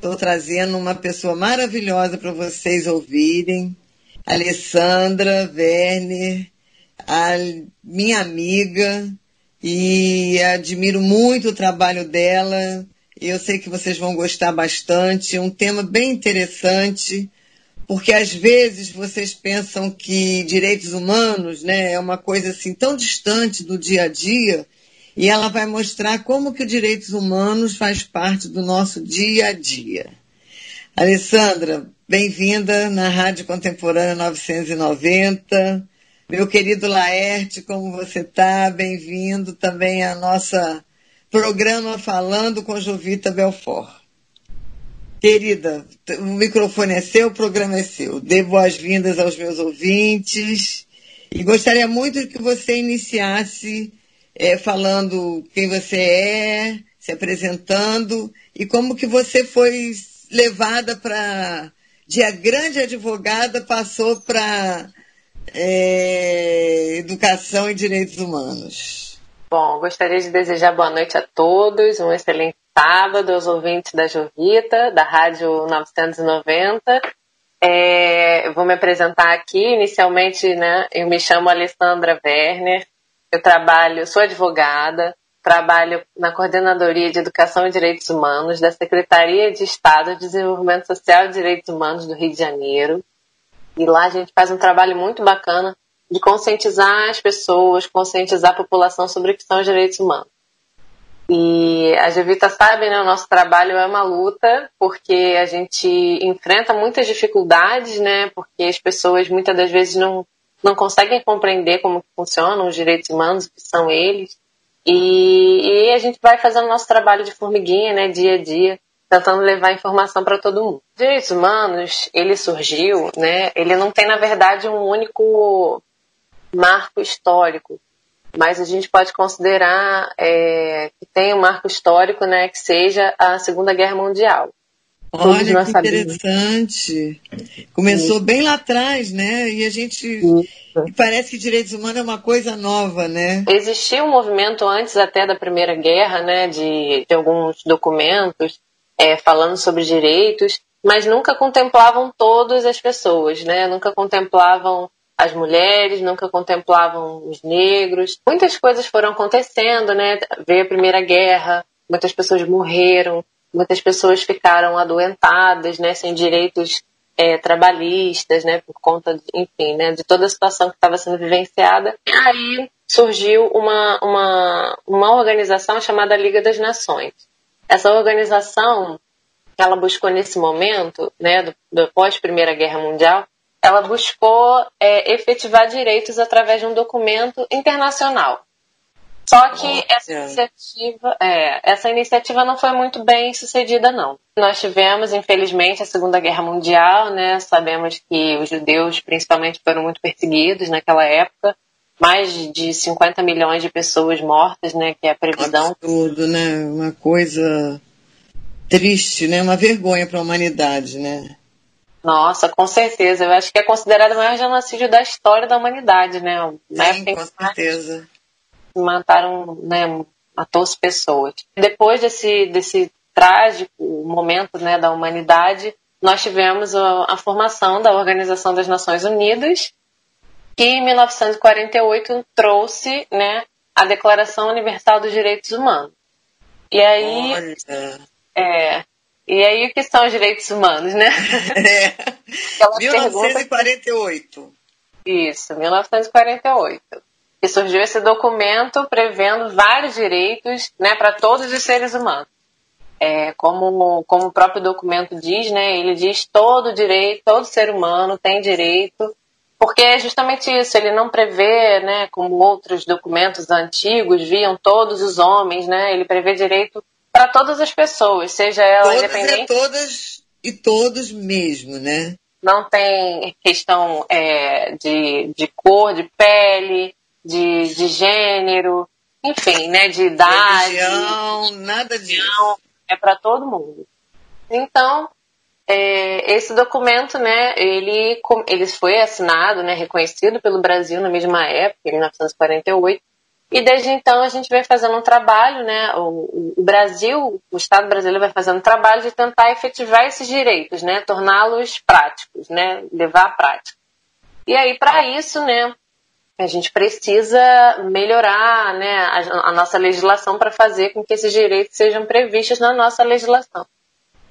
Estou trazendo uma pessoa maravilhosa para vocês ouvirem. Alessandra Werner, a minha amiga, e admiro muito o trabalho dela. Eu sei que vocês vão gostar bastante. É um tema bem interessante, porque às vezes vocês pensam que direitos humanos né, é uma coisa assim tão distante do dia a dia, e ela vai mostrar como que os direitos humanos faz parte do nosso dia a dia. Alessandra, bem-vinda na Rádio Contemporânea 990. Meu querido Laerte, como você está? Bem-vindo também à nossa programa Falando com Jovita Belfort. Querida, o microfone é seu, o programa é seu. Dê boas-vindas aos meus ouvintes e gostaria muito que você iniciasse é, falando quem você é, se apresentando e como que você foi levada para de a grande advogada passou para é, Educação e Direitos Humanos. Bom, gostaria de desejar boa noite a todos, um excelente sábado aos ouvintes da Jovita, da Rádio 990. É, vou me apresentar aqui. Inicialmente, né, eu me chamo Alessandra Werner, eu trabalho, sou advogada, trabalho na Coordenadoria de Educação e Direitos Humanos da Secretaria de Estado de Desenvolvimento Social e Direitos Humanos do Rio de Janeiro. E lá a gente faz um trabalho muito bacana de conscientizar as pessoas, conscientizar a população sobre o que são os direitos humanos. E a Jevita sabe, né, o nosso trabalho é uma luta, porque a gente enfrenta muitas dificuldades, né, porque as pessoas muitas das vezes não, não conseguem compreender como funcionam os direitos humanos, o que são eles. E, e, a gente vai fazendo nosso trabalho de formiguinha, né, dia a dia, tentando levar informação para todo mundo. Direitos humanos, ele surgiu, né? Ele não tem na verdade um único marco histórico, mas a gente pode considerar é, que tem um marco histórico, né, que seja a Segunda Guerra Mundial. Olha que interessante. Começou Isso. bem lá atrás, né? E a gente Isso. parece que direitos humanos é uma coisa nova, né? Existia um movimento antes até da Primeira Guerra, né? De, de alguns documentos é, falando sobre direitos, mas nunca contemplavam todas as pessoas, né? Nunca contemplavam as mulheres, nunca contemplavam os negros. Muitas coisas foram acontecendo, né? Veio a Primeira Guerra, muitas pessoas morreram, muitas pessoas ficaram adoentadas, né? Sem direitos é, trabalhistas, né? Por conta, de, enfim, né? De toda a situação que estava sendo vivenciada. E aí surgiu uma, uma, uma organização chamada Liga das Nações essa organização, ela buscou nesse momento, né, do, do pós Primeira Guerra Mundial, ela buscou é, efetivar direitos através de um documento internacional. Só que Nossa. essa iniciativa, é, essa iniciativa não foi muito bem sucedida, não. Nós tivemos, infelizmente, a Segunda Guerra Mundial, né? Sabemos que os judeus, principalmente, foram muito perseguidos naquela época mais de 50 milhões de pessoas mortas, né, que é a previsão. Tudo, né? Uma coisa triste, né? Uma vergonha para a humanidade, né? Nossa, com certeza. Eu acho que é considerado o maior genocídio da história da humanidade, né? Sim, com certeza. Mataram, né, matou as pessoas. Depois desse, desse trágico momento, né, da humanidade, nós tivemos a, a formação da Organização das Nações Unidas, que em 1948 trouxe né, a Declaração Universal dos Direitos Humanos. E aí. Olha. É, e aí, o que são os direitos humanos, né? É. 1948. Pergunta... Isso, 1948. Que surgiu esse documento prevendo vários direitos né, para todos os seres humanos. É, como, como o próprio documento diz, né, ele diz todo direito, todo ser humano tem direito porque é justamente isso, ele não prevê, né, como outros documentos antigos viam todos os homens, né, ele prevê direito para todas as pessoas, seja ela todas independente. E todas e todos mesmo, né? Não tem questão é, de, de cor, de pele, de, de gênero, enfim, né, de idade. Religião, nada disso. É para todo mundo. Então, é, esse documento, né, ele, ele foi assinado, né, reconhecido pelo Brasil na mesma época, em 1948, E desde então a gente vem fazendo um trabalho, né? O, o Brasil, o Estado brasileiro vai fazendo um trabalho de tentar efetivar esses direitos, né? Torná-los práticos, né? Levar à prática. E aí, para isso, né? A gente precisa melhorar né, a, a nossa legislação para fazer com que esses direitos sejam previstos na nossa legislação.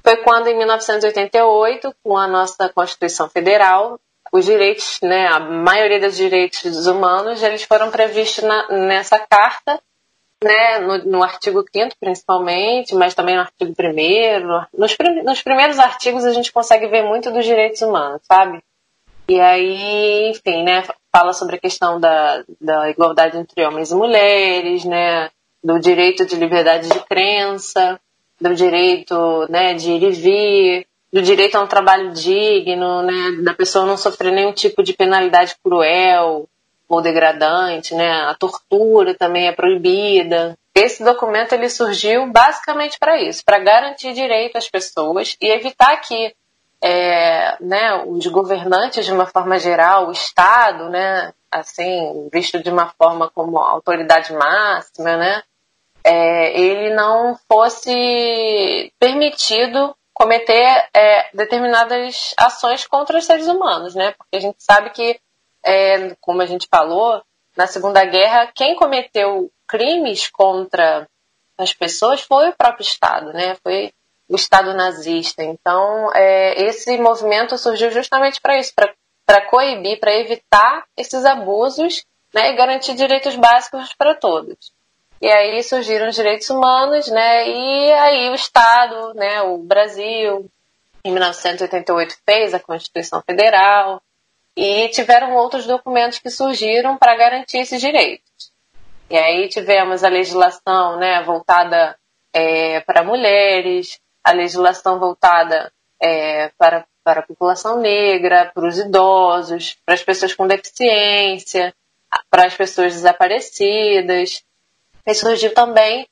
Foi quando, em 1988, com a nossa Constituição Federal, os direitos, né, a maioria dos direitos humanos, eles foram previstos na, nessa carta, né, no, no artigo 5 principalmente, mas também no artigo 1 nos, nos primeiros artigos a gente consegue ver muito dos direitos humanos, sabe? E aí, enfim, né, fala sobre a questão da, da igualdade entre homens e mulheres, né, do direito de liberdade de crença, do direito, né, de ir e vir, do direito a um trabalho digno, né, da pessoa não sofrer nenhum tipo de penalidade cruel ou degradante, né, a tortura também é proibida. Esse documento ele surgiu basicamente para isso, para garantir direito às pessoas e evitar que é, né, os governantes de uma forma geral, o Estado, né, assim visto de uma forma como autoridade máxima, né, é, ele não fosse permitido cometer é, determinadas ações contra os seres humanos, né? Porque a gente sabe que, é, como a gente falou, na Segunda Guerra, quem cometeu crimes contra as pessoas foi o próprio Estado, né? Foi o Estado nazista. Então, é, esse movimento surgiu justamente para isso, para coibir, para evitar esses abusos né, e garantir direitos básicos para todos. E aí surgiram os direitos humanos, né? E aí o Estado, né, o Brasil, em 1988 fez a Constituição Federal e tiveram outros documentos que surgiram para garantir esses direitos. E aí tivemos a legislação, né, voltada é, para mulheres, a legislação voltada é, para, para a população negra, para os idosos, para as pessoas com deficiência, para as pessoas desaparecidas e surgiu também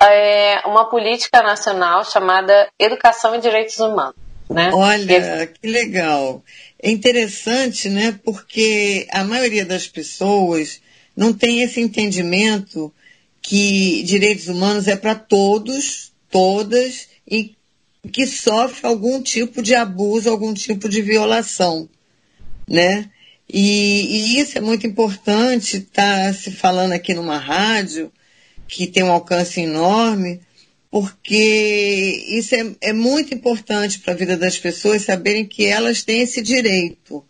é, uma política nacional chamada Educação e Direitos Humanos. Né? Olha, que legal. É interessante, né? Porque a maioria das pessoas não tem esse entendimento que direitos humanos é para todos, todas, e que sofre algum tipo de abuso, algum tipo de violação, né? E, e isso é muito importante estar tá se falando aqui numa rádio, que tem um alcance enorme, porque isso é, é muito importante para a vida das pessoas saberem que elas têm esse direito,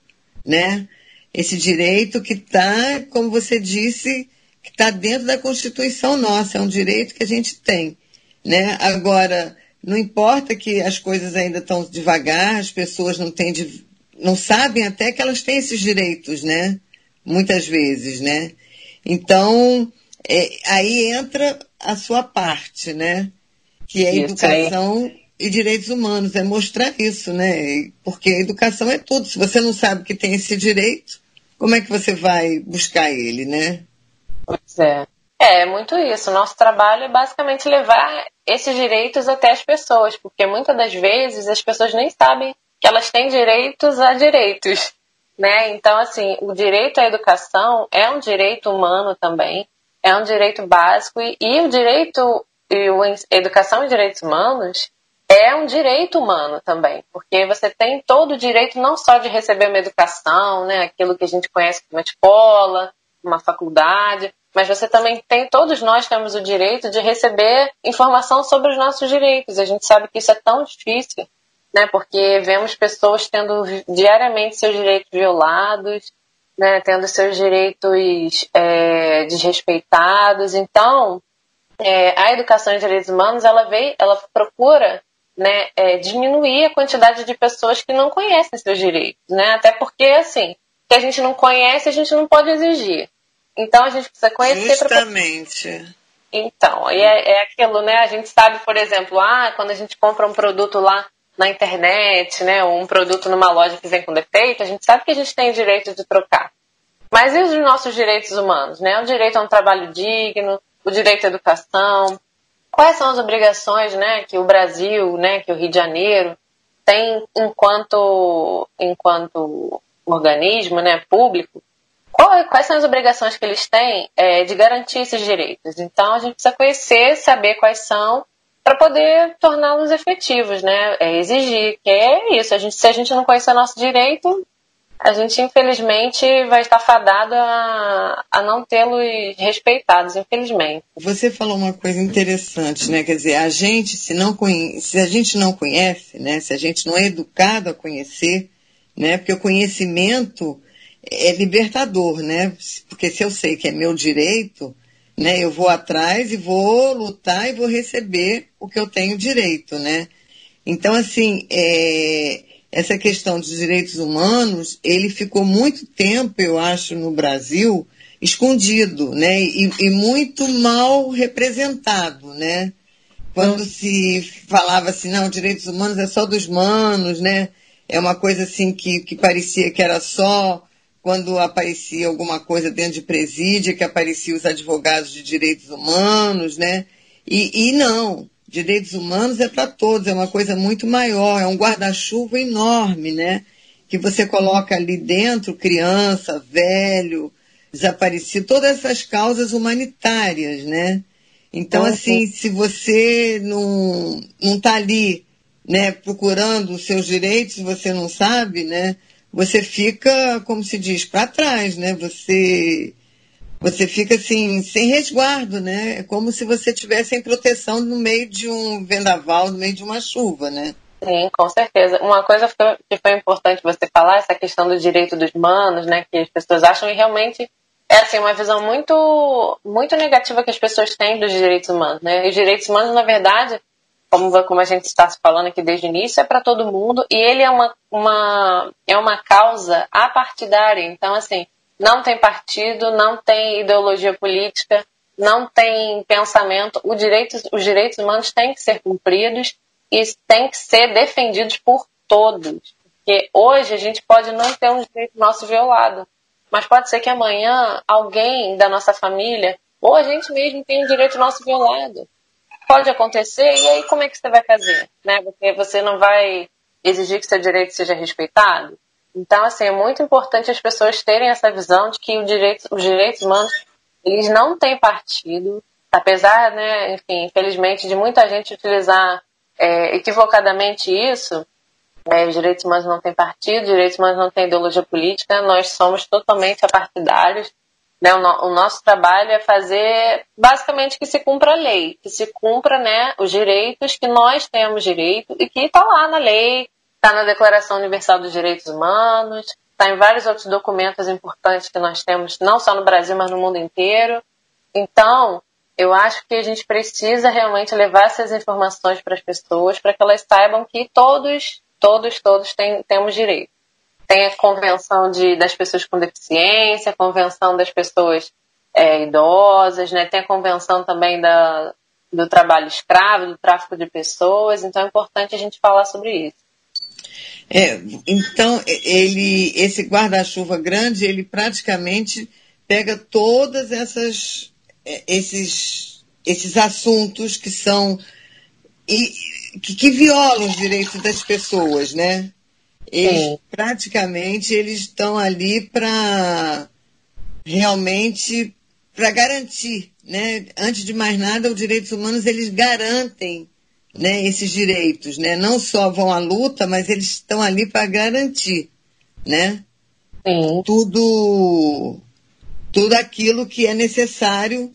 né? Esse direito que está, como você disse, que está dentro da Constituição nossa, é um direito que a gente tem, né? Agora, não importa que as coisas ainda estão devagar, as pessoas não têm de, não sabem até que elas têm esses direitos, né? Muitas vezes, né? Então, é, aí entra a sua parte, né? Que é educação e direitos humanos, é mostrar isso, né? Porque educação é tudo. Se você não sabe que tem esse direito, como é que você vai buscar ele, né? Pois é. É, é muito isso. Nosso trabalho é basicamente levar esses direitos até as pessoas, porque muitas das vezes as pessoas nem sabem que elas têm direitos a direitos, né? Então, assim, o direito à educação é um direito humano também, é um direito básico e, e o direito e a educação e direitos humanos é um direito humano também, porque você tem todo o direito não só de receber uma educação, né, aquilo que a gente conhece como uma escola, uma faculdade, mas você também tem, todos nós temos o direito de receber informação sobre os nossos direitos. A gente sabe que isso é tão difícil, né, porque vemos pessoas tendo diariamente seus direitos violados, né, tendo seus direitos é, desrespeitados. Então, é, a educação em direitos humanos ela veio, ela procura né, é, diminuir a quantidade de pessoas que não conhecem seus direitos, né? Até porque assim, que a gente não conhece, a gente não pode exigir. Então a gente precisa conhecer. Justamente. Pra... Então, e é, é aquilo, né? A gente sabe, por exemplo, ah, quando a gente compra um produto lá na internet, né, ou um produto numa loja que vem com defeito, a gente sabe que a gente tem direito de trocar. Mas e os nossos direitos humanos, né? O direito a um trabalho digno, o direito à educação. Quais são as obrigações, né, que o Brasil, né, que o Rio de Janeiro tem enquanto enquanto organismo, né, público? Quais são as obrigações que eles têm é, de garantir esses direitos. Então, a gente precisa conhecer, saber quais são, para poder torná-los efetivos, né? É exigir, que é isso. A gente, se a gente não conhecer nosso direito, a gente infelizmente vai estar fadado a, a não tê-los respeitados, infelizmente. Você falou uma coisa interessante, né? Quer dizer, a gente, se, não conhece, se a gente não conhece, né? Se a gente não é educado a conhecer, né? Porque o conhecimento é libertador, né? Porque se eu sei que é meu direito, né? Eu vou atrás e vou lutar e vou receber o que eu tenho direito, né? Então, assim, é, essa questão dos direitos humanos, ele ficou muito tempo, eu acho, no Brasil, escondido, né? E, e muito mal representado, né? Quando se falava assim, não, direitos humanos é só dos manos, né? É uma coisa assim que, que parecia que era só quando aparecia alguma coisa dentro de presídia, que apareciam os advogados de direitos humanos, né? E, e não, direitos humanos é para todos, é uma coisa muito maior, é um guarda-chuva enorme, né? Que você coloca ali dentro criança, velho, desaparecido, todas essas causas humanitárias, né? Então, assim, se você não, não tá ali, né, procurando os seus direitos, você não sabe, né? Você fica, como se diz, para trás, né? Você você fica assim, sem resguardo, né? É como se você estivesse sem proteção no meio de um vendaval, no meio de uma chuva, né? Sim, com certeza. Uma coisa que foi importante você falar, essa questão do direito dos manos, né? Que as pessoas acham e realmente é assim, uma visão muito, muito negativa que as pessoas têm dos direitos humanos, né? E os direitos humanos, na verdade, como, como a gente está falando aqui desde o início, é para todo mundo e ele é uma, uma, é uma causa apartidária. Então, assim, não tem partido, não tem ideologia política, não tem pensamento. Direito, os direitos humanos têm que ser cumpridos e têm que ser defendidos por todos. Porque hoje a gente pode não ter um direito nosso violado, mas pode ser que amanhã alguém da nossa família ou a gente mesmo tenha um direito nosso violado. Pode acontecer, e aí como é que você vai fazer? Né? Porque você não vai exigir que seu direito seja respeitado? Então, assim, é muito importante as pessoas terem essa visão de que direito, os direitos humanos, eles não têm partido, apesar, né, enfim, infelizmente, de muita gente utilizar é, equivocadamente isso, é, os direitos humanos não têm partido, os direitos humanos não têm ideologia política, nós somos totalmente apartidários. Né, o, no, o, nosso trabalho é fazer basicamente que se cumpra a lei, que se cumpra né, os direitos que nós temos direito e que está lá na lei, está na Declaração Universal dos Direitos Humanos, está em vários outros documentos importantes que nós temos, não só no Brasil, mas no mundo inteiro. Então, eu acho que a gente precisa realmente levar essas informações para as pessoas, para que elas saibam que todos, todos, todos tem, temos direito. Tem a convenção de, das pessoas com deficiência, a convenção das pessoas é, idosas, né? tem a convenção também da, do trabalho escravo, do tráfico de pessoas, então é importante a gente falar sobre isso. É, então, ele, esse guarda-chuva grande, ele praticamente pega todas essas, é, esses, esses assuntos que são e, que, que, violam os direitos das pessoas, né? Eles praticamente eles estão ali para realmente para garantir, né? Antes de mais nada, os direitos humanos eles garantem né, esses direitos, né? Não só vão à luta, mas eles estão ali para garantir, né? Sim. Tudo, tudo aquilo que é necessário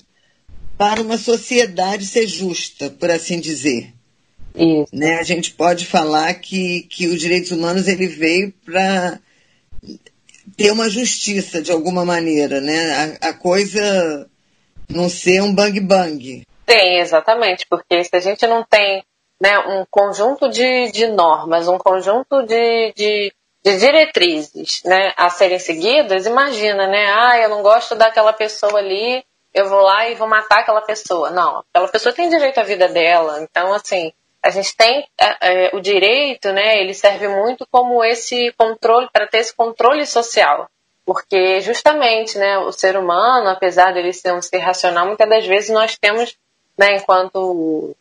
para uma sociedade ser justa, por assim dizer. Isso. Né? A gente pode falar que, que os direitos humanos ele veio para ter uma justiça de alguma maneira, né? A, a coisa não ser um bang bang. Tem, exatamente, porque se a gente não tem né, um conjunto de, de normas, um conjunto de, de, de, diretrizes né, a serem seguidas, imagina, né? Ah, eu não gosto daquela pessoa ali, eu vou lá e vou matar aquela pessoa. Não, aquela pessoa tem direito à vida dela. Então, assim, a gente tem é, é, o direito, né? Ele serve muito como esse controle, para ter esse controle social. Porque justamente, né, o ser humano, apesar dele ser um ser racional, muitas das vezes nós temos, né, enquanto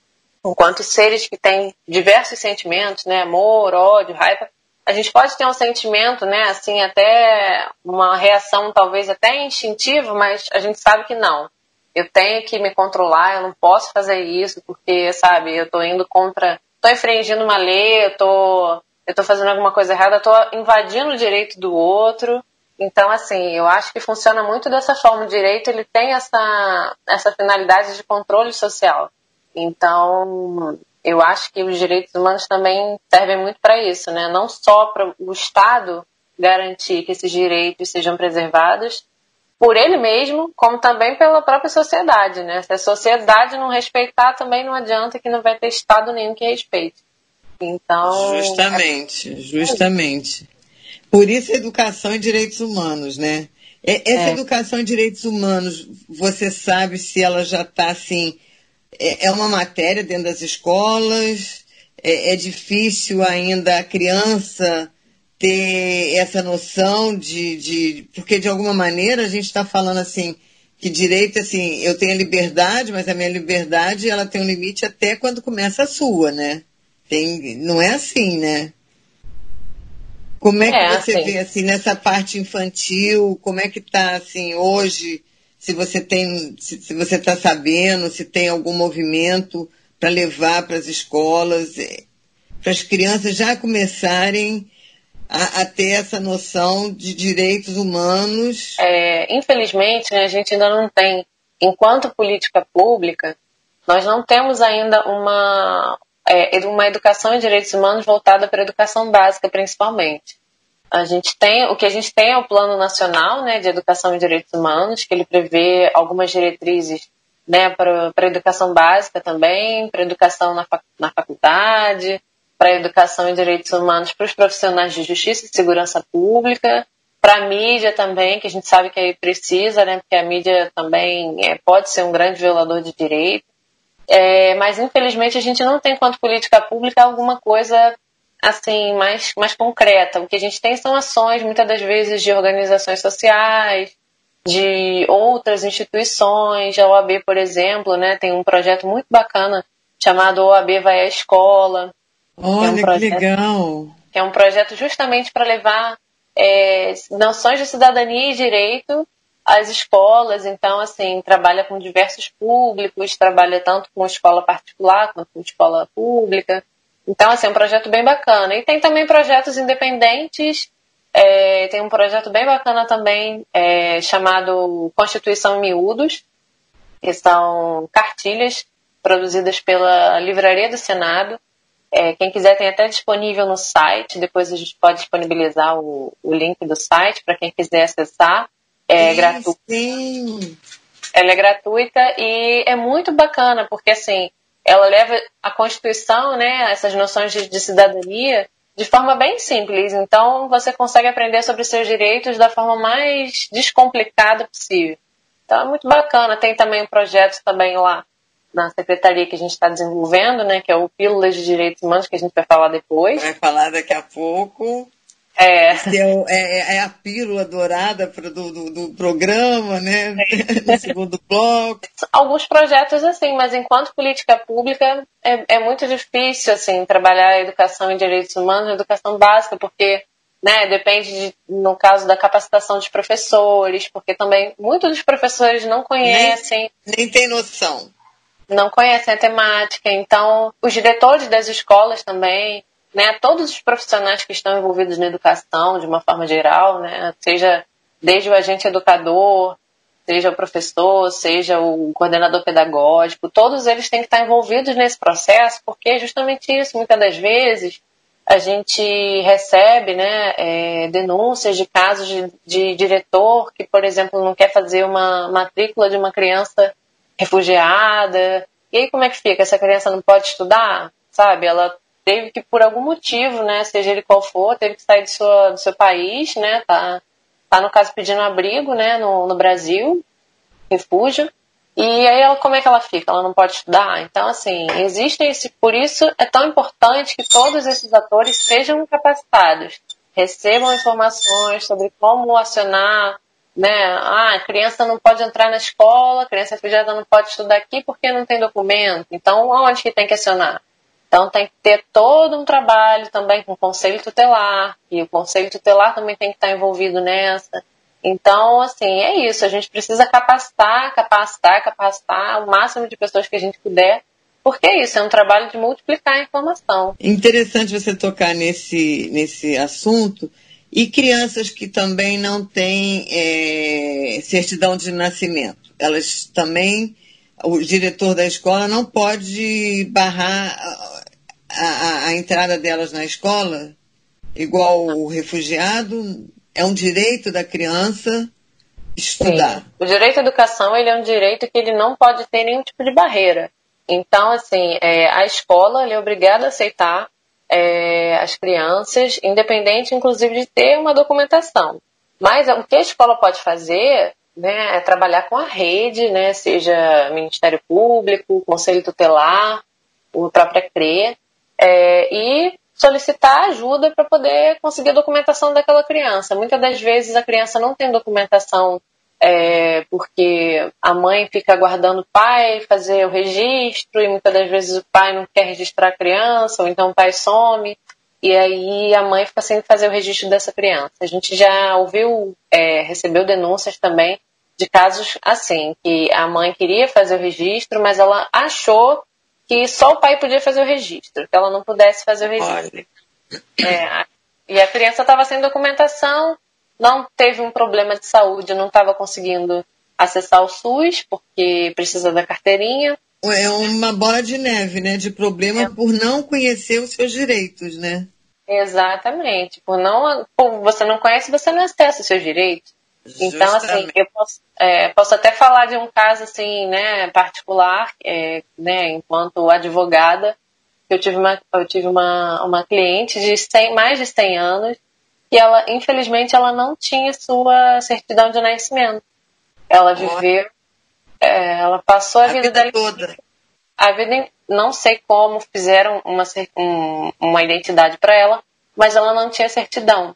enquanto seres que têm diversos sentimentos, né, amor, ódio, raiva, a gente pode ter um sentimento, né, assim, até uma reação talvez até instintiva, mas a gente sabe que não. Eu tenho que me controlar, eu não posso fazer isso, porque, sabe, eu tô indo contra. tô infringindo uma lei, eu tô, eu tô fazendo alguma coisa errada, eu tô invadindo o direito do outro. Então, assim, eu acho que funciona muito dessa forma. O direito ele tem essa, essa finalidade de controle social. Então, eu acho que os direitos humanos também servem muito para isso, né? Não só para o Estado garantir que esses direitos sejam preservados por ele mesmo, como também pela própria sociedade, né? Se a sociedade não respeitar, também não adianta que não vai ter Estado nenhum que respeite. Então. Justamente, justamente. Por isso, educação e direitos humanos, né? Essa é. educação em direitos humanos, você sabe se ela já está assim é, é uma matéria dentro das escolas, é, é difícil ainda a criança ter essa noção de, de. Porque de alguma maneira a gente está falando assim, que direito, assim, eu tenho a liberdade, mas a minha liberdade ela tem um limite até quando começa a sua, né? Tem, não é assim, né? Como é que é, você assim. vê assim nessa parte infantil? Como é que está assim hoje? se você tem, se, se você está sabendo, se tem algum movimento para levar para as escolas, é, para as crianças já começarem a, a, ter essa noção de direitos humanos. É, infelizmente, né, a gente ainda não tem, enquanto política pública, nós não temos ainda uma, é, uma educação em direitos humanos voltada para a educação básica, principalmente. A gente tem, o que a gente tem é o Plano Nacional né, de Educação e Direitos Humanos, que ele prevê algumas diretrizes né, para a educação básica também, para a educação na, na faculdade, para educação e direitos humanos para os profissionais de justiça e segurança pública, para a mídia também, que a gente sabe que aí precisa, né, porque a mídia também é, pode ser um grande violador de direito. É, mas infelizmente a gente não tem, quanto política pública, alguma coisa assim mais, mais concreta. O que a gente tem são ações, muitas das vezes, de organizações sociais, de outras instituições. A OAB, por exemplo, né, tem um projeto muito bacana chamado OAB Vai à Escola. Olha, que, é um projeto, que legal! É um projeto justamente para levar é, noções de cidadania e direito às escolas. Então, assim, trabalha com diversos públicos, trabalha tanto com escola particular quanto com escola pública. Então, assim, é um projeto bem bacana. E tem também projetos independentes. É, tem um projeto bem bacana também é, chamado Constituição Miúdos, que são cartilhas produzidas pela Livraria do Senado. É, quem quiser tem até disponível no site, depois a gente pode disponibilizar o, o link do site para quem quiser acessar. É gratuito. Ela é gratuita e é muito bacana, porque assim, ela leva a Constituição, né, essas noções de, de cidadania, de forma bem simples. Então, você consegue aprender sobre seus direitos da forma mais descomplicada possível. Então, é muito bacana. Tem também um projeto também lá na secretaria que a gente está desenvolvendo, né, que é o Pílulas de Direitos Humanos, que a gente vai falar depois. Vai falar daqui a pouco. É. É, é, é, a pílula dourada pro, do, do, do, programa, né? no segundo bloco. Alguns projetos assim, mas enquanto política pública é, é muito difícil assim trabalhar a educação em direitos humanos, educação básica, porque né, depende, de, no caso da capacitação dos professores, porque também muitos dos professores não conhecem. Nem, nem tem noção. Não conhecem a temática, então os diretores das escolas também né, todos os profissionais que estão envolvidos na educação, de uma forma geral, né, seja desde o agente educador, seja o professor, seja o coordenador pedagógico, todos eles têm que estar envolvidos nesse processo, porque é justamente isso, muitas das vezes a gente recebe né, é, denúncias de casos de, de, diretor que, por exemplo, não quer fazer uma matrícula de uma criança refugiada. E aí como é que fica? Essa criança não pode estudar? Sabe? Ela teve que, por algum motivo, né, seja ele qual for, teve que sair do seu, do seu país, né, tá, tá no caso pedindo abrigo, né, no, no Brasil, refúgio, e aí ela, como é que ela fica? Ela não pode estudar? Então, assim, existem esse, por isso é tão importante que todos esses atores sejam capacitados, recebam informações sobre como acionar, né, ah, criança não pode entrar na escola, criança refugiada não pode estudar aqui porque não tem documento, então onde que tem que acionar? Então tem que ter todo um trabalho também com o conselho tutelar, e o conselho tutelar também tem que estar envolvido nessa. Então, assim, é isso. A gente precisa capacitar, capacitar, capacitar o máximo de pessoas que a gente puder, porque é isso, é um trabalho de multiplicar a informação. Interessante você tocar nesse, nesse assunto. E crianças que também não têm é, certidão de nascimento, elas também, o diretor da escola não pode barrar a, a, a entrada delas na escola, igual o refugiado, é um direito da criança estudar. Sim. O direito à educação ele é um direito que ele não pode ter nenhum tipo de barreira. Então, assim, é, a escola é obrigada a aceitar é, as crianças, independente, inclusive, de ter uma documentação. Mas o que a escola pode fazer né, é trabalhar com a rede, né, seja Ministério Público, Conselho Tutelar, o próprio CRE, é, e solicitar ajuda para poder conseguir a documentação daquela criança. Muitas das vezes a criança não tem documentação é, porque a mãe fica aguardando o pai fazer o registro e muitas das vezes o pai não quer registrar a criança, ou então o pai some e aí a mãe fica sem fazer o registro dessa criança. A gente já ouviu, é, recebeu denúncias também de casos assim, que a mãe queria fazer o registro, mas ela achou que só o pai podia fazer o registro, que ela não pudesse fazer o registro. É, e a criança estava sem documentação, não teve um problema de saúde, não estava conseguindo acessar o SUS porque precisa da carteirinha. É uma bola de neve, né? De problema é. por não conhecer os seus direitos, né? Exatamente. Por não, por você não conhece, você não acessa os seus direitos. Então, assim, eu posso, é, posso, até falar de um caso, assim, né, particular, é, né, enquanto advogada, eu tive uma, eu tive uma, uma cliente de 100, mais de 100 anos, que ela, infelizmente, ela não tinha sua certidão de nascimento. Ela viveu, é, ela passou a, a vida, vida dela toda. A vida, não sei como fizeram uma, um, uma identidade para ela, mas ela não tinha certidão.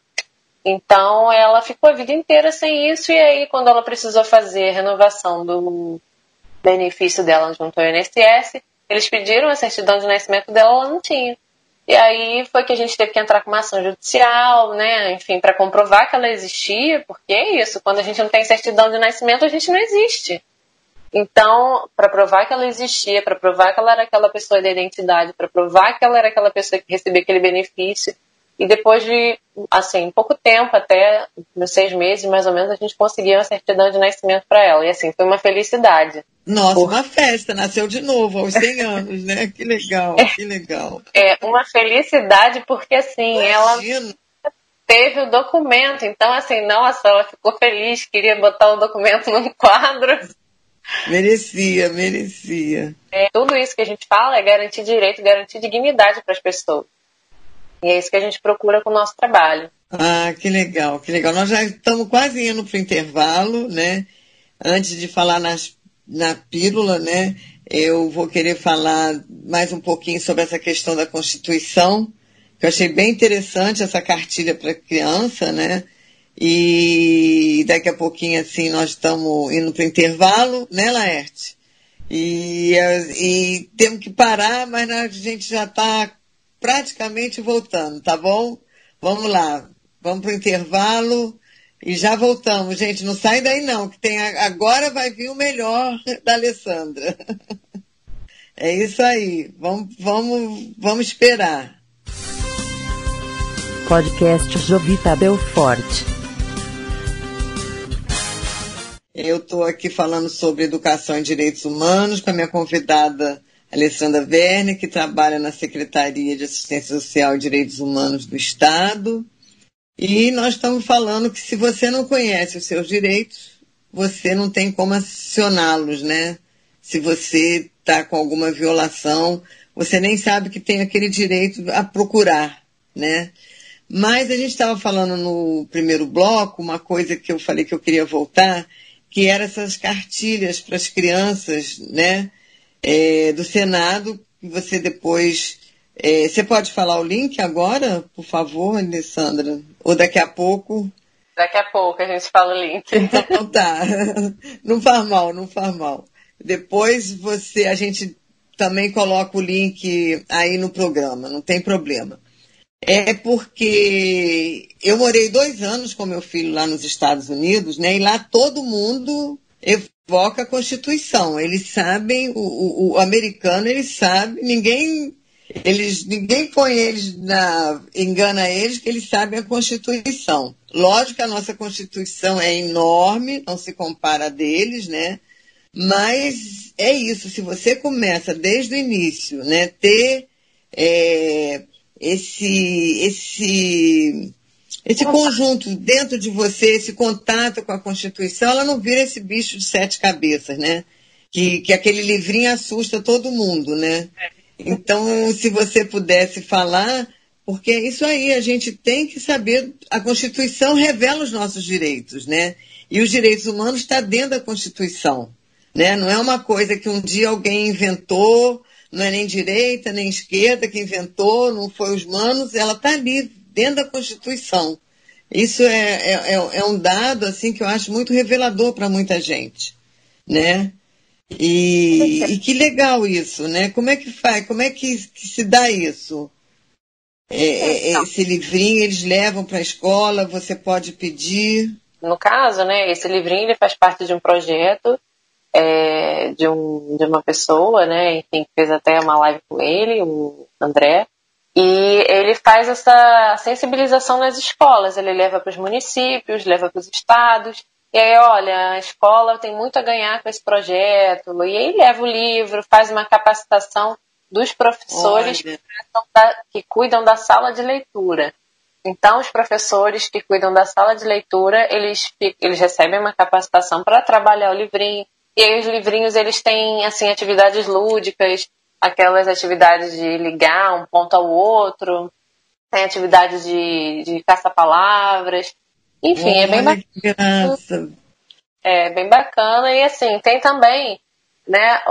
Então ela ficou a vida inteira sem isso, e aí quando ela precisou fazer a renovação do benefício dela junto ao INSS, eles pediram a certidão de nascimento dela, ela não tinha. E aí foi que a gente teve que entrar com uma ação judicial, né? Enfim, para comprovar que ela existia, porque é isso, quando a gente não tem certidão de nascimento, a gente não existe. Então, para provar que ela existia, para provar que ela era aquela pessoa da identidade, para provar que ela era aquela pessoa que recebia aquele benefício, e depois de, assim, pouco tempo, até nos seis meses mais ou menos, a gente conseguiu a certidão de nascimento para ela. E assim, foi uma felicidade. Nossa, Por... uma festa, nasceu de novo aos 100 anos, né? Que legal, que legal. É, uma felicidade porque assim, ela teve o documento, então assim, nossa, ela ficou feliz, queria botar o documento num quadro. Merecia, merecia. É, tudo isso que a gente fala é garantir direito, garantir dignidade para as pessoas. E é isso que a gente procura com o nosso trabalho. Ah, que legal, que legal. Nós já estamos quase indo para o intervalo, né? Antes de falar nas, na pílula, né? Eu vou querer falar mais um pouquinho sobre essa questão da Constituição, que eu achei bem interessante essa cartilha para criança, né? E daqui a pouquinho, assim, nós estamos indo para o intervalo, né, Laerte? E, e temos que parar, mas a gente já está praticamente voltando, tá bom? Vamos lá, vamos para o intervalo e já voltamos. Gente, não sai daí não, que tem agora vai vir o melhor da Alessandra. É isso aí, vamos, vamos, vamos esperar. Podcast Jovita Belfort. Eu estou aqui falando sobre educação e direitos humanos com a minha convidada Alessandra Verne, que trabalha na Secretaria de Assistência Social e Direitos Humanos do Estado. E nós estamos falando que se você não conhece os seus direitos, você não tem como acioná-los, né? Se você está com alguma violação, você nem sabe que tem aquele direito a procurar, né? Mas a gente estava falando no primeiro bloco, uma coisa que eu falei que eu queria voltar, que eram essas cartilhas para as crianças, né? É, do Senado, que você depois. É, você pode falar o link agora, por favor, Alessandra? Ou daqui a pouco? Daqui a pouco a gente fala o link. Então tá. Não faz mal, não faz mal. Depois você, a gente também coloco o link aí no programa, não tem problema. É porque eu morei dois anos com meu filho lá nos Estados Unidos, né? E lá todo mundo evoca a Constituição. Eles sabem, o, o, o americano, eles sabem, ninguém eles, ninguém põe eles na, engana eles que eles sabem a Constituição. Lógico que a nossa Constituição é enorme, não se compara a deles, né? Mas é isso, se você começa desde o início, né, ter é, esse, esse, esse conjunto dentro de você, esse contato com a Constituição, ela não vira esse bicho de sete cabeças, né? Que, que aquele livrinho assusta todo mundo, né? Então, se você pudesse falar, porque é isso aí, a gente tem que saber, a Constituição revela os nossos direitos, né? E os direitos humanos estão tá dentro da Constituição, né? Não é uma coisa que um dia alguém inventou, não é nem direita, nem esquerda que inventou, não foi os manos, ela está ali, dentro da Constituição. Isso é, é, é, é um dado, assim, que eu acho muito revelador para muita gente, né? E, e, que legal isso, né? Como é que faz? Como é que, que se dá isso? É, é, é esse livrinho eles levam para a escola, você pode pedir. No caso, né, esse livrinho ele faz parte de um projeto é, de, um, de uma pessoa, né, enfim, fez até uma live com ele, o André, e ele faz essa sensibilização nas escolas. Ele leva para os municípios, leva para os estados, e aí, olha, a escola tem muito a ganhar com esse projeto. E aí leva o livro, faz uma capacitação dos professores que, da, que, cuidam da sala de leitura. Então, os professores que cuidam da sala de leitura, eles, eles recebem uma capacitação para trabalhar o livrinho. E aí os livrinhos, eles têm, assim, atividades lúdicas, aquelas atividades de ligar um ponto ao outro, tem atividades de, de caça-palavras. Enfim, é bem bacana. É bem bacana e assim, tem também, né,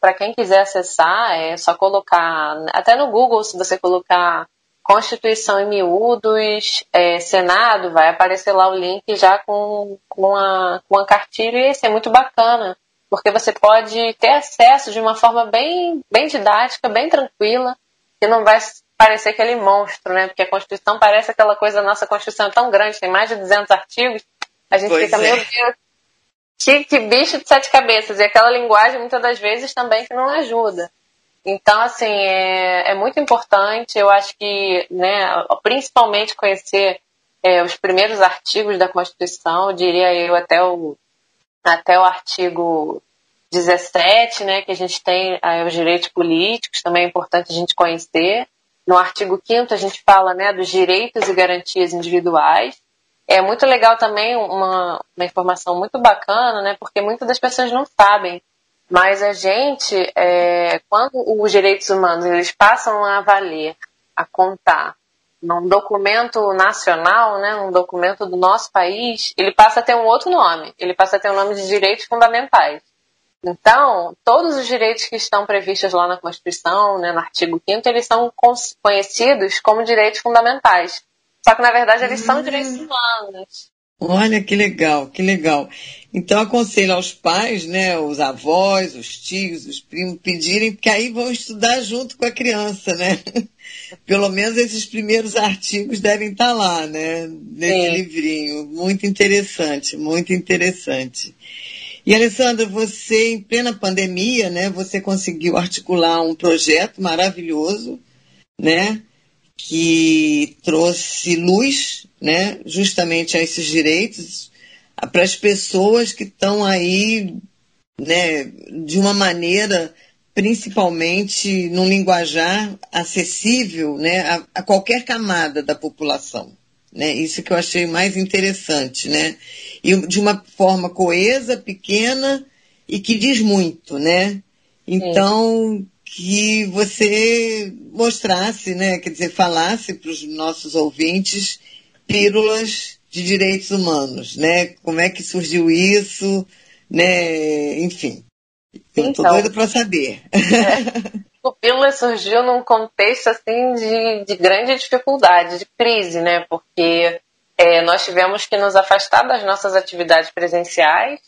para quem quiser acessar, é só colocar, até no Google, se você colocar Constituição em miúdos, é, Senado, vai aparecer lá o link já com, com, a, com a cartilha e isso é muito bacana, porque você pode ter acesso de uma forma bem, bem didática, bem tranquila, que não vai parecer aquele monstro, né? Porque a Constituição parece aquela coisa, a nossa Constituição é tão grande, tem mais de 200 artigos, a gente pois fica, é. meu Deus, que, que bicho de sete cabeças. E aquela linguagem, muitas das vezes, também que não ajuda. Então, assim, é, é muito importante, eu acho que, né, principalmente conhecer é, os primeiros artigos da Constituição, diria eu até o, até o artigo 17, né, que a gente tem é, os direitos políticos, também é importante a gente conhecer. No artigo 5 a gente fala né, dos direitos e garantias individuais. É muito legal também uma, uma informação muito bacana, né, porque muitas das pessoas não sabem. Mas a gente, é, quando os direitos humanos eles passam a valer, a contar num documento nacional, né, um documento do nosso país, ele passa a ter um outro nome. Ele passa a ter o um nome de direitos fundamentais. Então, todos os direitos que estão previstos lá na Constituição, né, no artigo 5 eles são conhecidos como direitos fundamentais. Só que, na verdade, eles são direitos hum. humanos. Olha que legal, que legal. Então aconselho aos pais, né, os avós, os tios, os primos, pedirem, porque aí vão estudar junto com a criança, né? Pelo menos esses primeiros artigos devem estar lá, né? Nesse Sim. livrinho. Muito interessante, muito interessante. E Alessandra, você em plena pandemia, né, você conseguiu articular um projeto maravilhoso, né, que trouxe luz, né, justamente a esses direitos para as pessoas que estão aí, né, de uma maneira principalmente num linguajar acessível, né, a, a qualquer camada da população. Né? Isso que eu achei mais interessante, né? E de uma forma coesa, pequena e que diz muito, né? Então, que você mostrasse, né? Quer dizer, falasse para os nossos ouvintes pílulas de direitos humanos, né? Como é que surgiu isso, né? Enfim, eu estou então, doida para saber. É. o Pílula surgiu num contexto assim de, de grande dificuldade, de crise, né? Porque é, nós tivemos que nos afastar das nossas atividades presenciais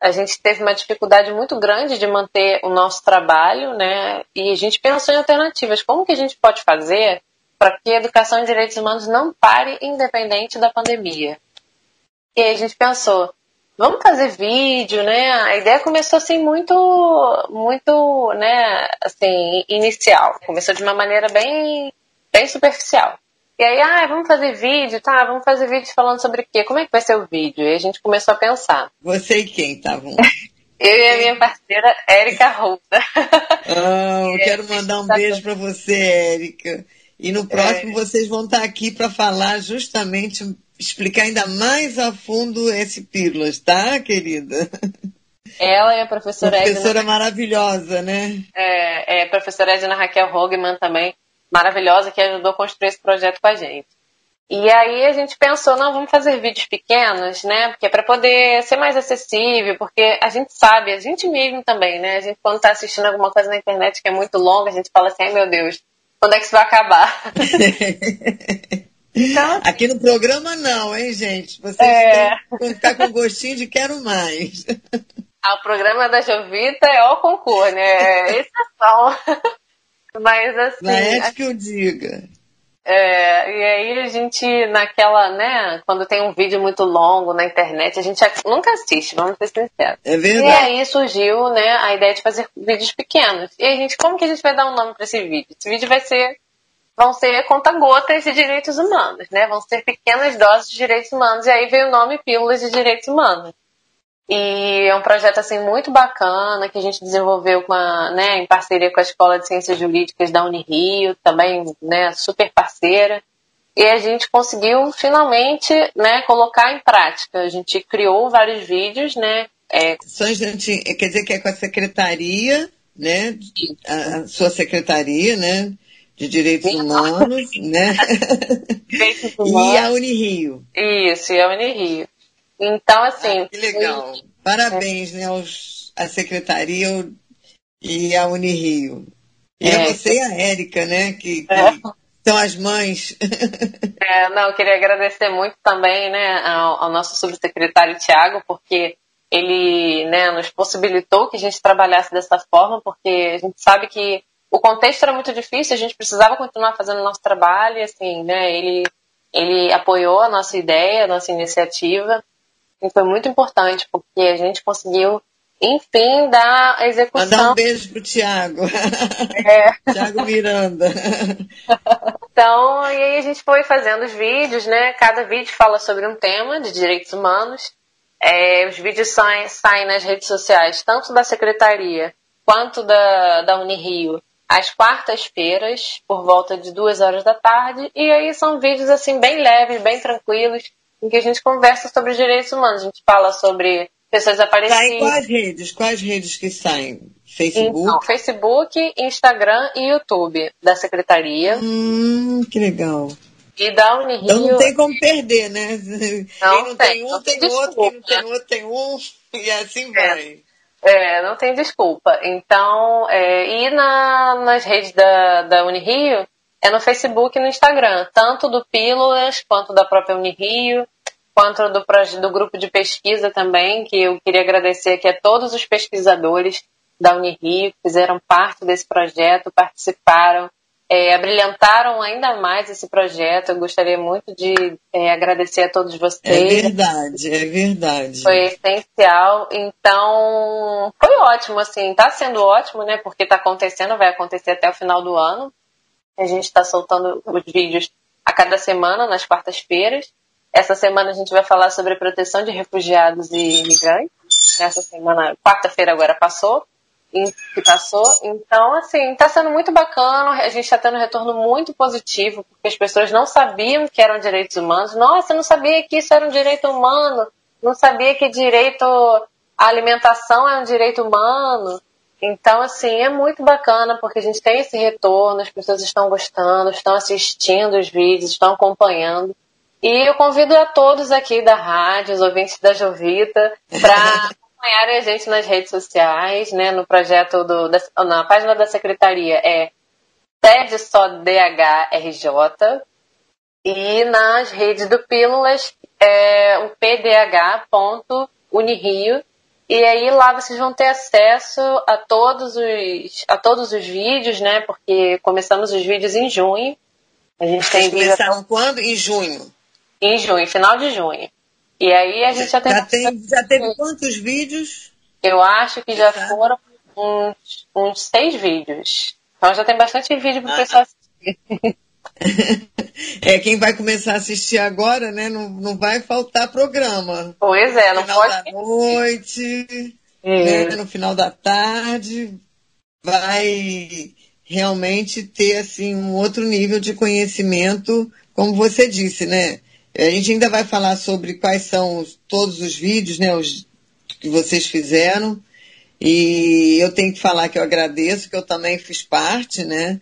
a gente teve uma dificuldade muito grande de manter o nosso trabalho, né? E a gente pensou em alternativas. Como que a gente pode fazer para que a educação em direitos humanos não pare independente da pandemia? E aí a gente pensou, vamos fazer vídeo, né? A ideia começou assim muito, muito, né? Assim, inicial. Começou de uma maneira bem, bem superficial. E aí, ah, vamos fazer vídeo, tá? Vamos fazer vídeo falando sobre o quê? Como é que vai ser o vídeo? E a gente começou a pensar. Você e quem estavam? Eu e a minha parceira, Érica Ruda. Ah, eu quero mandar um beijo para você, Érica. E no próximo é. vocês vão estar aqui para falar justamente, explicar ainda mais a fundo esse Pílulas, tá, querida? Ela e a professora Professora Edna... maravilhosa, né? É, é, a professora Edna Raquel Hogman também maravilhosa que ajudou a construir esse projeto com a gente. E aí a gente pensou, não, vamos fazer vídeos pequenos, né? Porque é para poder ser mais acessível, porque a gente sabe, a gente mesmo também, né? A gente quando está assistindo alguma coisa na internet que é muito longa, a gente fala assim, ai meu Deus, quando é que isso vai acabar? então, Aqui no programa não, hein, gente? Vocês é... vão ficar com gostinho de quero mais. Ah, o programa da Jovita é o concurso, né? É exceção. Mas assim. Na ética eu diga. É, e aí a gente, naquela, né, quando tem um vídeo muito longo na internet, a gente nunca assiste, vamos ser sinceros. É verdade. E aí surgiu, né, a ideia de fazer vídeos pequenos. E a gente, como que a gente vai dar um nome para esse vídeo? Esse vídeo vai ser, vão ser conta-gotas de direitos humanos, né, vão ser pequenas doses de direitos humanos. E aí veio o nome Pílulas de Direitos Humanos. E é um projeto assim muito bacana que a gente desenvolveu com a, né, em parceria com a Escola de Ciências Jurídicas da Unirio, também né, super parceira. E a gente conseguiu finalmente né, colocar em prática. A gente criou vários vídeos, né? É... Quer dizer que é com a secretaria, né? A sua secretaria, né? De Direitos Humanos, né? Direitos Humanos. e a Unirio. Isso, e a Unirio. Então, assim. Ah, que legal. Parabéns, né, aos, à Secretaria e à Unirio. E é, a você e a Érica, né? Que, que é. são as mães. É, não, eu queria agradecer muito também né, ao, ao nosso subsecretário Tiago, porque ele né, nos possibilitou que a gente trabalhasse dessa forma, porque a gente sabe que o contexto era muito difícil, a gente precisava continuar fazendo o nosso trabalho, e assim, né, ele, ele apoiou a nossa ideia, a nossa iniciativa, e foi muito importante, porque a gente conseguiu, enfim, dar a execução. Mandar um beijo pro Tiago. É. Tiago Miranda. Então, e aí a gente foi fazendo os vídeos, né? Cada vídeo fala sobre um tema de direitos humanos. É, os vídeos saem, saem nas redes sociais, tanto da Secretaria quanto da, da Unirio, às quartas-feiras, por volta de duas horas da tarde. E aí são vídeos, assim, bem leves, bem tranquilos, em que a gente conversa sobre direitos humanos. A gente fala sobre pessoas aparecidas. Sai quais redes? Quais redes que saem? Facebook? Então, Facebook, Instagram e YouTube da Secretaria. Hum, que legal. E da Unirio. Então não tem como perder, né? Não quem não tem, tem um, tem, tem outro, quem não tem outro, tem um, e assim é. vai. É, não tem desculpa. Então, é, e na, nas redes da, da Unirio, é no Facebook e no Instagram, tanto do Pílulas quanto da própria Unirio, quanto do, do grupo de pesquisa também, que eu queria agradecer aqui a todos os pesquisadores da Unirio que fizeram parte desse projeto, participaram, é, abrilhantaram ainda mais esse projeto. Eu gostaria muito de é, agradecer a todos vocês. É verdade, é verdade. Foi essencial. Então, foi ótimo, assim, está sendo ótimo, né? Porque está acontecendo, vai acontecer até o final do ano. A gente está soltando os vídeos a cada semana, nas quartas-feiras. Essa semana a gente vai falar sobre proteção de refugiados e imigrantes. Essa semana, quarta-feira agora passou, que passou. Então, assim, está sendo muito bacana. A gente está tendo um retorno muito positivo, porque as pessoas não sabiam que eram direitos humanos. Nossa, não sabia que isso era um direito humano. Não sabia que direito à alimentação é um direito humano. Então, assim, é muito bacana porque a gente tem esse retorno, as pessoas estão gostando, estão assistindo os vídeos, estão acompanhando. E eu convido a todos aqui da rádio, os ouvintes da Jovita, para acompanharem a gente nas redes sociais, né, no projeto do, da, na página da secretaria é TED só DHRJ e nas redes do Pílulas é o pdh.unirio E aí lá vocês vão ter acesso a todos os, a todos os vídeos, né? Porque começamos os vídeos em junho. A gente vocês tem começaram quando? Em junho? Em junho, final de junho. E aí a gente já tem. Já, tem, já teve quantos vídeos? Eu acho que já foram uns, uns seis vídeos. Então já tem bastante vídeo para o ah. pessoal assistir. É, quem vai começar a assistir agora, né? Não, não vai faltar programa. Pois é, não no final pode. da noite, né, no final da tarde, vai realmente ter assim um outro nível de conhecimento, como você disse, né? A gente ainda vai falar sobre quais são os, todos os vídeos, né? Os que vocês fizeram. E eu tenho que falar que eu agradeço, que eu também fiz parte, né?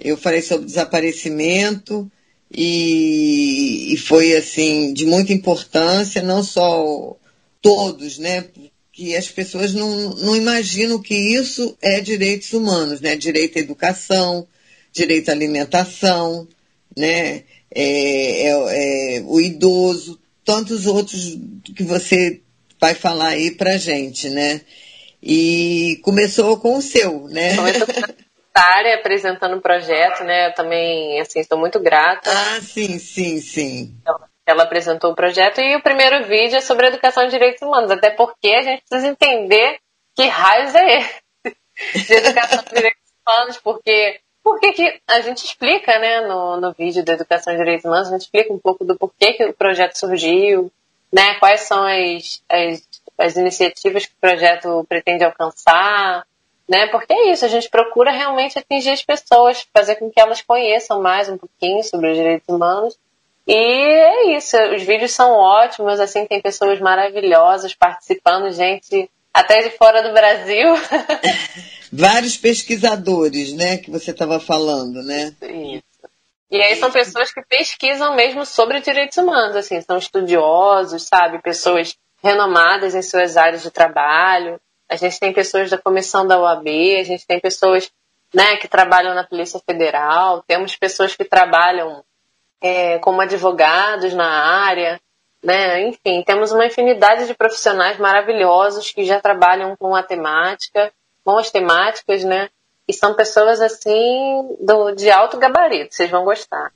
Eu falei sobre desaparecimento e, e foi assim de muita importância, não só todos, né? Que as pessoas não, não imaginam que isso é direitos humanos, né? Direito à educação, direito à alimentação, né? É, é, é, o idoso, tantos outros que você vai falar aí pra gente, né? E começou com o seu, né? Começou com a apresentando o projeto, né? Eu também, assim, estou muito grata. Ah, sim, sim, sim. Então, ela apresentou o projeto e o primeiro vídeo é sobre educação de direitos humanos, até porque a gente precisa entender que raios é esse de educação de direitos humanos, porque porque que a gente explica, né, no, no vídeo da educação de direitos humanos, a gente explica um pouco do porquê que o projeto surgiu, né, quais são as, as as iniciativas que o projeto pretende alcançar, né? Porque é isso, a gente procura realmente atingir as pessoas, fazer com que elas conheçam mais um pouquinho sobre os direitos humanos. E é isso, os vídeos são ótimos, assim, tem pessoas maravilhosas participando, gente até de fora do Brasil. Vários pesquisadores, né, que você estava falando, né? Isso. E aí são pessoas que pesquisam mesmo sobre direitos humanos, assim, são estudiosos, sabe? Pessoas renomadas em suas áreas de trabalho. A gente tem pessoas da comissão da OAB, a gente tem pessoas né, que trabalham na Polícia Federal, temos pessoas que trabalham é, como advogados na área, né? Enfim, temos uma infinidade de profissionais maravilhosos que já trabalham com a temática, com as temáticas, né? E são pessoas assim do, de alto gabarito, vocês vão gostar.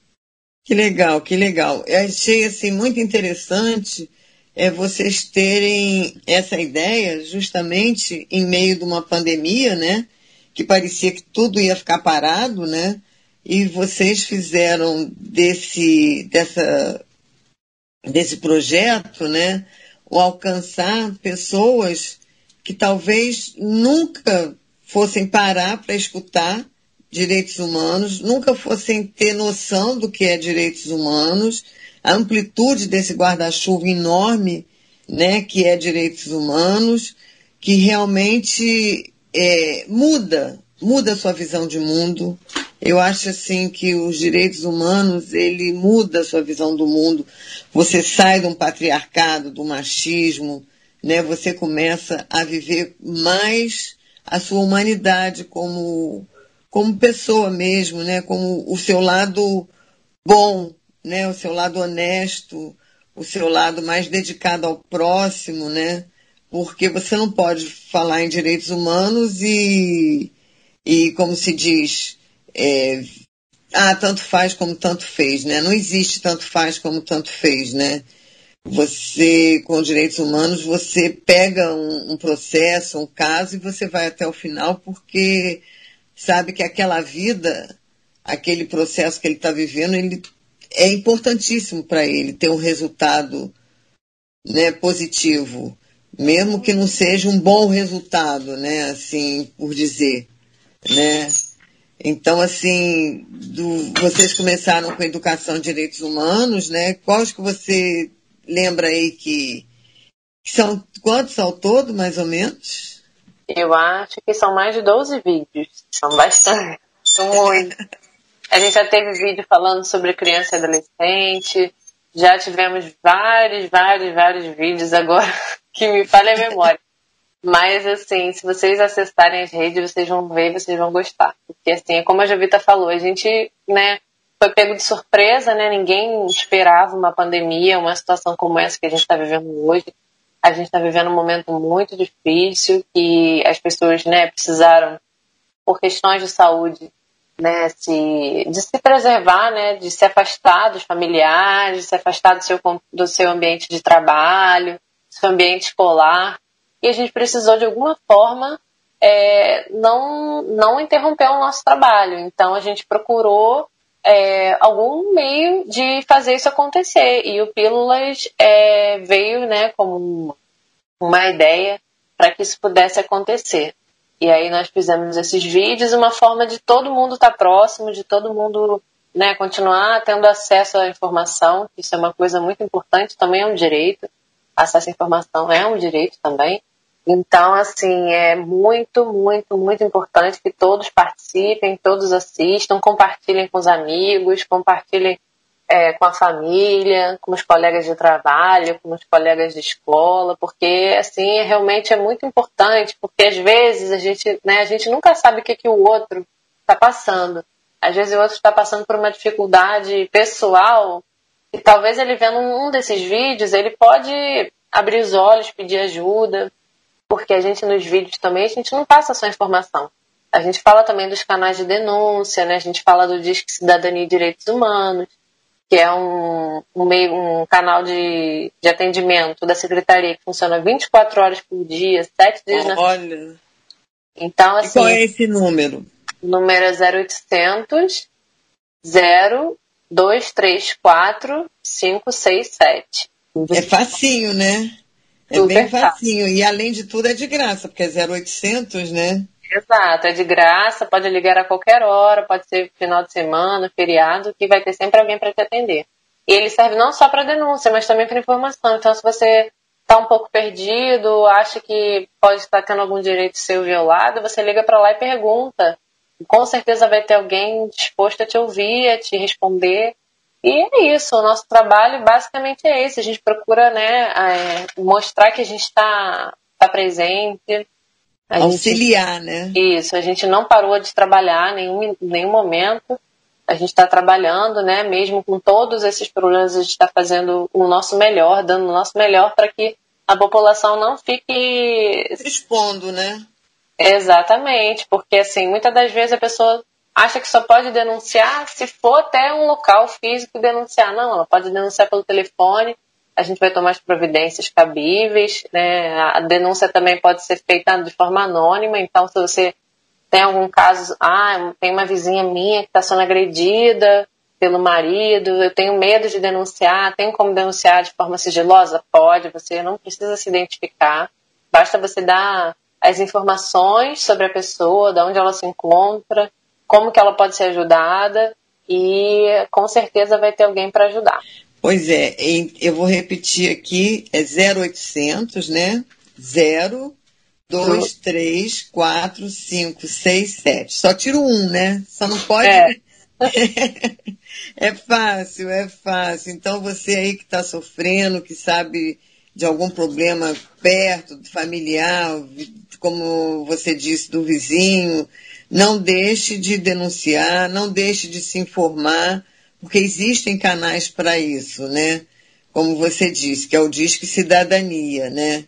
Que legal, que legal. Eu achei assim muito interessante é vocês terem essa ideia justamente em meio de uma pandemia, né? Que parecia que tudo ia ficar parado, né? E vocês fizeram desse, dessa, desse projeto, né? O alcançar pessoas que talvez nunca fossem parar para escutar direitos humanos, nunca fossem ter noção do que é direitos humanos, a amplitude desse guarda-chuva enorme, né, que é direitos humanos, que realmente é, muda, muda a sua visão de mundo. Eu acho assim que os direitos humanos, ele muda a sua visão do mundo. Você sai de um patriarcado, do machismo, né? Você começa a viver mais a sua humanidade como como pessoa mesmo, né? Como o seu lado bom, né? O seu lado honesto, o seu lado mais dedicado ao próximo, né? Porque você não pode falar em direitos humanos e, e como se diz, é, ah, tanto faz como tanto fez, né? Não existe tanto faz como tanto fez, né? Você, com direitos humanos, você pega um, um processo, um caso e você vai até o final porque sabe que aquela vida, aquele processo que ele está vivendo, ele é importantíssimo para ele ter um resultado né, positivo, mesmo que não seja um bom resultado, né, assim por dizer, né. Então, assim, do, vocês começaram com educação de direitos humanos, né? Quais que você lembra aí que, que são quantos ao todo, mais ou menos? Eu acho que são mais de 12 vídeos. São bastante. São muito. A gente já teve vídeo falando sobre criança e adolescente. Já tivemos vários, vários, vários vídeos agora que me falha a memória. Mas, assim, se vocês acessarem as redes, vocês vão ver, vocês vão gostar. Porque, assim, é como a Jovita falou, a gente, né, foi pego de surpresa, né? Ninguém esperava uma pandemia, uma situação como essa que a gente está vivendo hoje. A gente está vivendo um momento muito difícil que as pessoas né, precisaram, por questões de saúde, né, se, de se preservar, né, de se afastar dos familiares, de se afastar do seu, do seu ambiente de trabalho, do seu ambiente escolar. E a gente precisou, de alguma forma, é, não, não interromper o nosso trabalho. Então, a gente procurou é, algum meio de fazer isso acontecer. E o Pílulas é, veio né, como uma ideia para que isso pudesse acontecer. E aí nós fizemos esses vídeos, uma forma de todo mundo estar tá próximo, de todo mundo né, continuar tendo acesso à informação. Isso é uma coisa muito importante, também é um direito. Acesso à informação é um direito também. Então, assim, é muito, muito, muito importante que todos participem, todos assistam, compartilhem com os amigos, compartilhem é, com a família, com os colegas de trabalho, com os colegas de escola, porque, assim, realmente é muito importante, porque às vezes a gente, né, a gente nunca sabe o que, que o outro está passando. Às vezes o outro está passando por uma dificuldade pessoal e talvez ele vendo um desses vídeos, ele pode abrir os olhos, pedir ajuda, porque a gente nos vídeos também, a gente não passa só informação. A gente fala também dos canais de denúncia, né? A gente fala do Disque Cidadania e Direitos Humanos, que é um, um, meio, um canal de, de atendimento da Secretaria que funciona 24 horas por dia, 7 dias na Olha. Então, assim. E qual é esse número? O número é 0800 0234 567. É facinho, né? É Super bem facinho. E além de tudo é de graça, porque é 0800, né? Exato, é de graça, pode ligar a qualquer hora, pode ser final de semana, feriado, que vai ter sempre alguém para te atender. E ele serve não só para denúncia, mas também para informação. Então, se você está um pouco perdido, acha que pode estar tendo algum direito seu violado, você liga para lá e pergunta. Com certeza vai ter alguém disposto a te ouvir, a te responder. E é isso, o nosso trabalho basicamente é esse. A gente procura né, é, mostrar que a gente está tá presente. Auxiliar, gente, né? Isso, a gente não parou de trabalhar em nenhum, nenhum momento. A gente está trabalhando, né? Mesmo com todos esses problemas, a gente está fazendo o nosso melhor, dando o nosso melhor para que a população não fique. Expondo, né? Exatamente, porque assim, muitas das vezes a pessoa acha que só pode denunciar se for até um local físico denunciar. Não, ela pode denunciar pelo telefone, a gente vai tomar as providências cabíveis, né? A denúncia também pode ser feita de forma anônima, então se você tem algum caso, ah, tem uma vizinha minha que está sendo agredida pelo marido, eu tenho medo de denunciar, tem como denunciar de forma sigilosa? Pode, você não precisa se identificar, basta você dar as informações sobre a pessoa, de onde ela se encontra, como que ela pode ser ajudada e com certeza vai ter alguém para ajudar. Pois é, eu vou repetir aqui, é 0800, né? 0 2 3 4 5 6 7. Só tiro um, né? Só não pode. É. é fácil, é fácil. Então você aí que está sofrendo, que sabe de algum problema perto, familiar, como você disse, do vizinho, não deixe de denunciar, não deixe de se informar, porque existem canais para isso, né? Como você disse, que é o Disque Cidadania, né?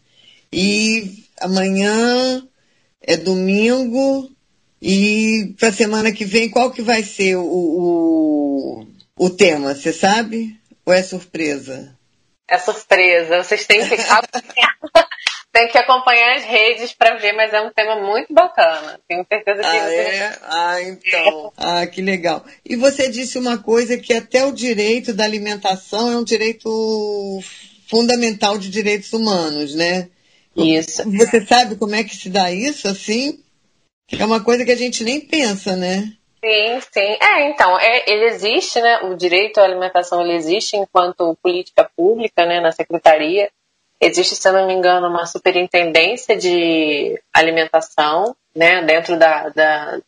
E amanhã é domingo e para a semana que vem qual que vai ser o, o, o tema, você sabe? Ou é surpresa? É surpresa, vocês têm que tem que acompanhar as redes para ver, mas é um tema muito bacana. Tenho certeza que ah, é? Ah, então. Ah, que legal. E você disse uma coisa que até o direito da alimentação é um direito fundamental de direitos humanos, né? Isso. Você sabe como é que se dá isso, assim? É uma coisa que a gente nem pensa, né? Sim, sim. É, então, é, ele existe, né? O direito à alimentação ele existe enquanto política pública, né, na secretaria. Existe, se eu não me engano, uma superintendência de alimentação, né, dentro da, da,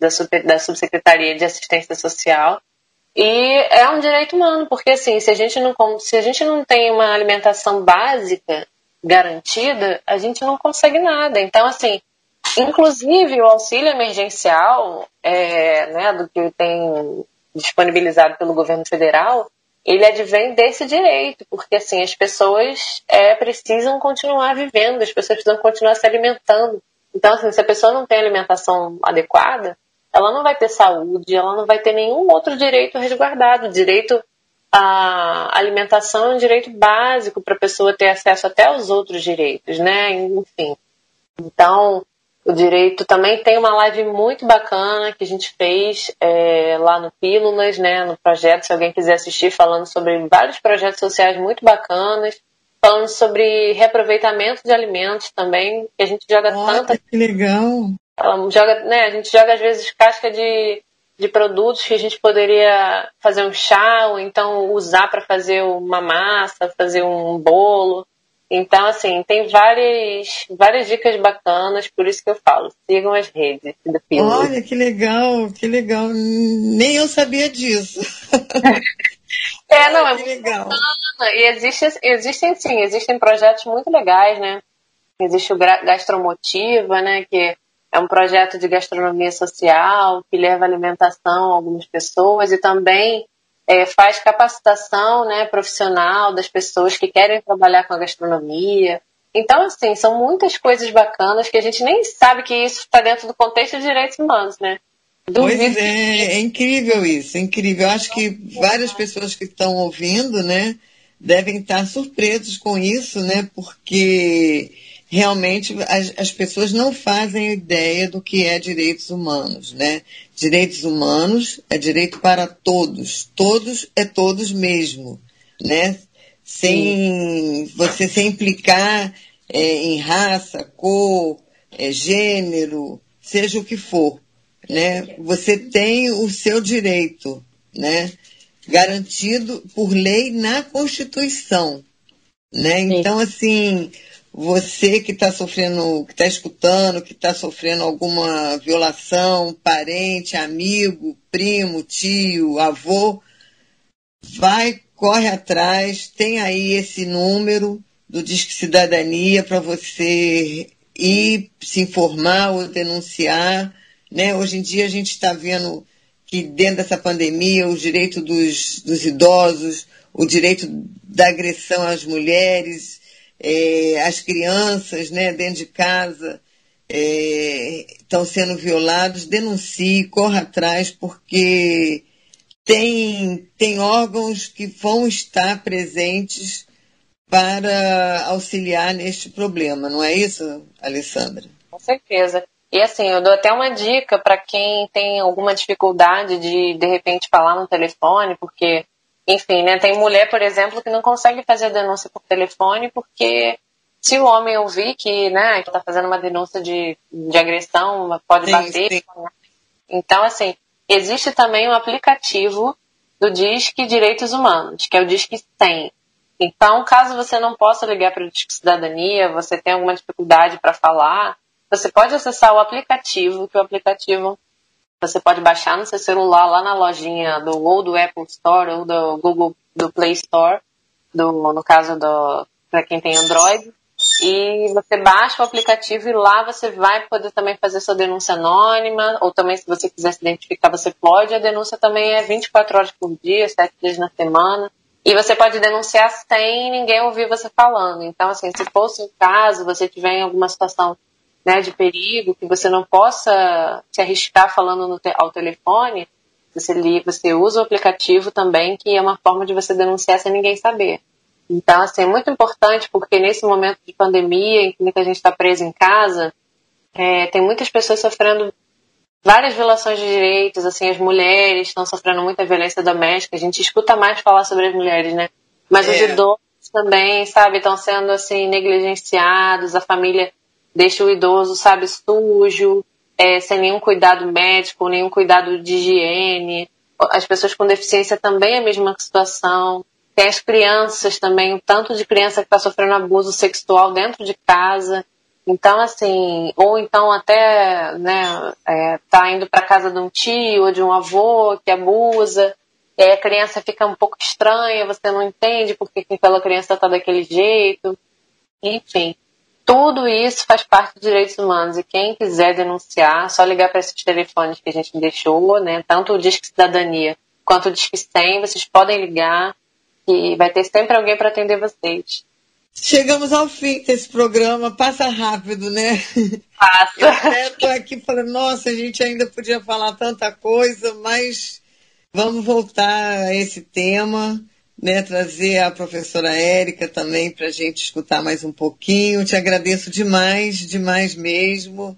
da, super, da subsecretaria de assistência social. E é um direito humano, porque assim, se a gente não, se a gente não tem uma alimentação básica garantida, a gente não consegue nada. Então, assim, inclusive o auxílio emergencial, é, né, do que tem disponibilizado pelo governo federal, ele advém desse direito, porque assim as pessoas é, precisam continuar vivendo, as pessoas precisam continuar se alimentando. Então, assim, se a pessoa não tem alimentação adequada, ela não vai ter saúde, ela não vai ter nenhum outro direito resguardado. Direito à alimentação é um direito básico para a pessoa ter acesso até aos outros direitos, né? Enfim. Então, o direito também tem uma live muito bacana que a gente fez é, lá no Pílulas, né, no projeto, se alguém quiser assistir, falando sobre vários projetos sociais muito bacanas, falando sobre reaproveitamento de alimentos também, que a gente joga Olha, tanta. Que legal! Joga, né, a gente joga às vezes casca de, de produtos que a gente poderia fazer um chá, ou então usar para fazer uma massa, fazer um bolo. Então, assim, tem várias, várias dicas bacanas, por isso que eu falo, sigam as redes do filme. Olha, que legal, que legal. Nem eu sabia disso. é, não, é que legal. Bacana. E existe, existem, sim, existem projetos muito legais, né? Existe o Gastromotiva, né, que é um projeto de gastronomia social que leva alimentação a algumas pessoas e também é, faz capacitação né, profissional das pessoas que querem trabalhar com a gastronomia. Então, assim, são muitas coisas bacanas que a gente nem sabe que isso está dentro do contexto de direitos humanos, né? Duvido. Pois é, é incrível isso, é incrível. Eu acho que várias pessoas que estão ouvindo, né, devem estar surpresos com isso, né, porque realmente as, as, pessoas não fazem ideia do que é direitos humanos, né? Direitos humanos é direito para todos, todos é todos mesmo, né? Sem Sim. você sem implicar é, em raça, cor, é, gênero, seja o que for, né? Você tem o seu direito, né? Garantido por lei na Constituição, né? Então assim você que está sofrendo, que está escutando, que está sofrendo alguma violação, parente, amigo, primo, tio, avô, vai, corre atrás, tem aí esse número do Disque Cidadania para você ir se informar ou denunciar. Né? Hoje em dia a gente está vendo que dentro dessa pandemia o direito dos, dos idosos, o direito da agressão às mulheres, é, as crianças né, dentro de casa é, estão sendo violados, denuncie, corra atrás, porque tem, tem órgãos que vão estar presentes para auxiliar neste problema, não é isso, Alessandra? Com certeza. E assim, eu dou até uma dica para quem tem alguma dificuldade de de repente falar no telefone, porque enfim, né? Tem mulher, por exemplo, que não consegue fazer a denúncia por telefone porque se o homem ouvir que, né, que tá fazendo uma denúncia de, de agressão, pode sim, bater. Sim. Então, assim, existe também um aplicativo do Disque Direitos Humanos, que é o Disque 100. Então, caso você não possa ligar para o Disque Cidadania, você tem alguma dificuldade para falar, você pode acessar o aplicativo, que o aplicativo você pode baixar no seu celular lá na lojinha do ou do Apple Store ou do Google do Play Store, do, no caso do para quem tem Android. E você baixa o aplicativo e lá você vai poder também fazer sua denúncia anônima, ou também se você quiser se identificar, você pode. A denúncia também é 24 horas por dia, 7 dias na semana. E você pode denunciar sem ninguém ouvir você falando. Então, assim, se fosse um caso, você tiver em alguma situação né, de perigo, que você não possa se arriscar falando te ao telefone, você, você usa o aplicativo também, que é uma forma de você denunciar sem ninguém saber. Então, assim, é muito importante porque nesse momento de pandemia, em que muita gente está presa em casa, é, tem muitas pessoas sofrendo várias violações de direitos, assim, as mulheres estão sofrendo muita violência doméstica, a gente escuta mais falar sobre as mulheres, né? Mas é. os idosos também, sabe, estão sendo, assim, negligenciados, a família deixa o idoso, sabe, sujo, é, sem nenhum cuidado médico, nenhum cuidado de higiene. As pessoas com deficiência também é a mesma situação. Tem as crianças também, o tanto de criança que está sofrendo abuso sexual dentro de casa. Então, assim, ou então até, né, é, tá indo para casa de um tio ou de um avô que abusa, e aí a criança fica um pouco estranha, você não entende porque aquela criança está daquele jeito. Enfim, tudo isso faz parte dos direitos humanos e quem quiser denunciar, só ligar para esses telefones que a gente deixou, né? Tanto o Disque Cidadania quanto o Disque 100, vocês podem ligar que vai ter sempre alguém para atender vocês. Chegamos ao fim desse programa, passa rápido, né? Passa. Eu até tô aqui falando, nossa, a gente ainda podia falar tanta coisa, mas vamos voltar a esse tema, né? Trazer a professora Érica também para a gente escutar mais um pouquinho. Te agradeço demais, demais mesmo,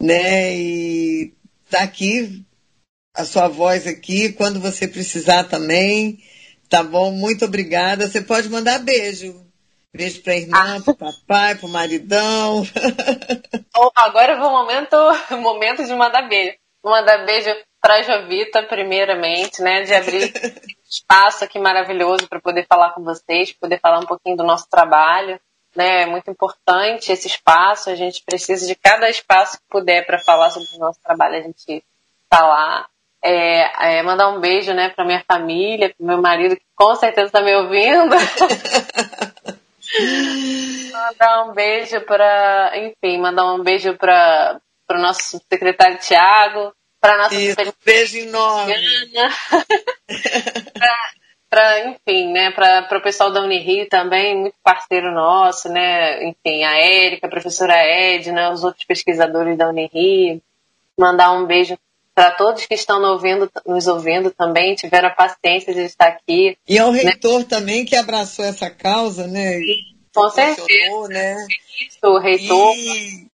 né? E tá aqui a sua voz aqui quando você precisar também. Tá bom? Muito obrigada. Você pode mandar beijo. Beijo para a irmã, ah. para o papai, para o maridão. Agora foi o momento, momento de mandar beijo. Vou mandar beijo para a Jovita, primeiramente, né? De abrir espaço aqui maravilhoso para poder falar com vocês, poder falar um pouquinho do nosso trabalho. Né? É muito importante esse espaço. A gente precisa de cada espaço que puder para falar sobre o nosso trabalho. A gente está lá. É, é, mandar um beijo né, para minha família, para meu marido, que com certeza está me ouvindo. mandar um beijo para, enfim, mandar um beijo para o nosso secretário Tiago, para nossa Isso, beijo enorme. para, enfim, né, para o pessoal da Unirio também, muito parceiro nosso, né, enfim, a Érica, a professora Edna, os outros pesquisadores da Unirio. Mandar um beijo para todos que estão nos ouvindo, nos ouvindo também, tiveram a paciência de estar aqui. E ao né? reitor também que abraçou essa causa, né? Com certeza. Né? Isso, o reitor, e...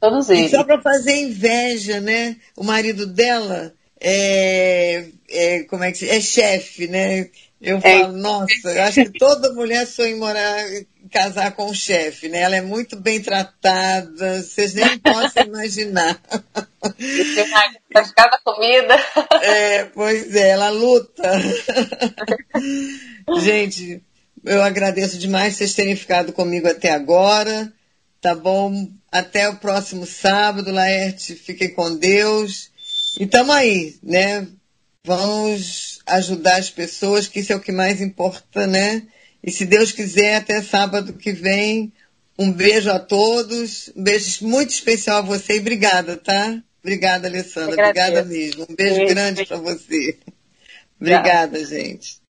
todos eles. E só para fazer inveja, né? O marido dela é, é como é que é chefe, né? Eu é. falo, é. nossa, eu acho que toda mulher sonha em morar, casar com um chefe, né? Ela é muito bem tratada, vocês nem possam imaginar. Faz cada comida. É, pois é, ela luta. Gente, eu agradeço demais vocês terem ficado comigo até agora, tá bom? Até o próximo sábado, Laerte, fiquem com Deus. E tamo aí, né? Vamos ajudar as pessoas, que isso é o que mais importa, né? E se Deus quiser, até sábado que vem. Um beijo a todos. Um beijo muito especial a você e obrigada, tá? Obrigada, Alessandra. Obrigada mesmo. Um beijo, beijo grande para você. Obrigada, gente.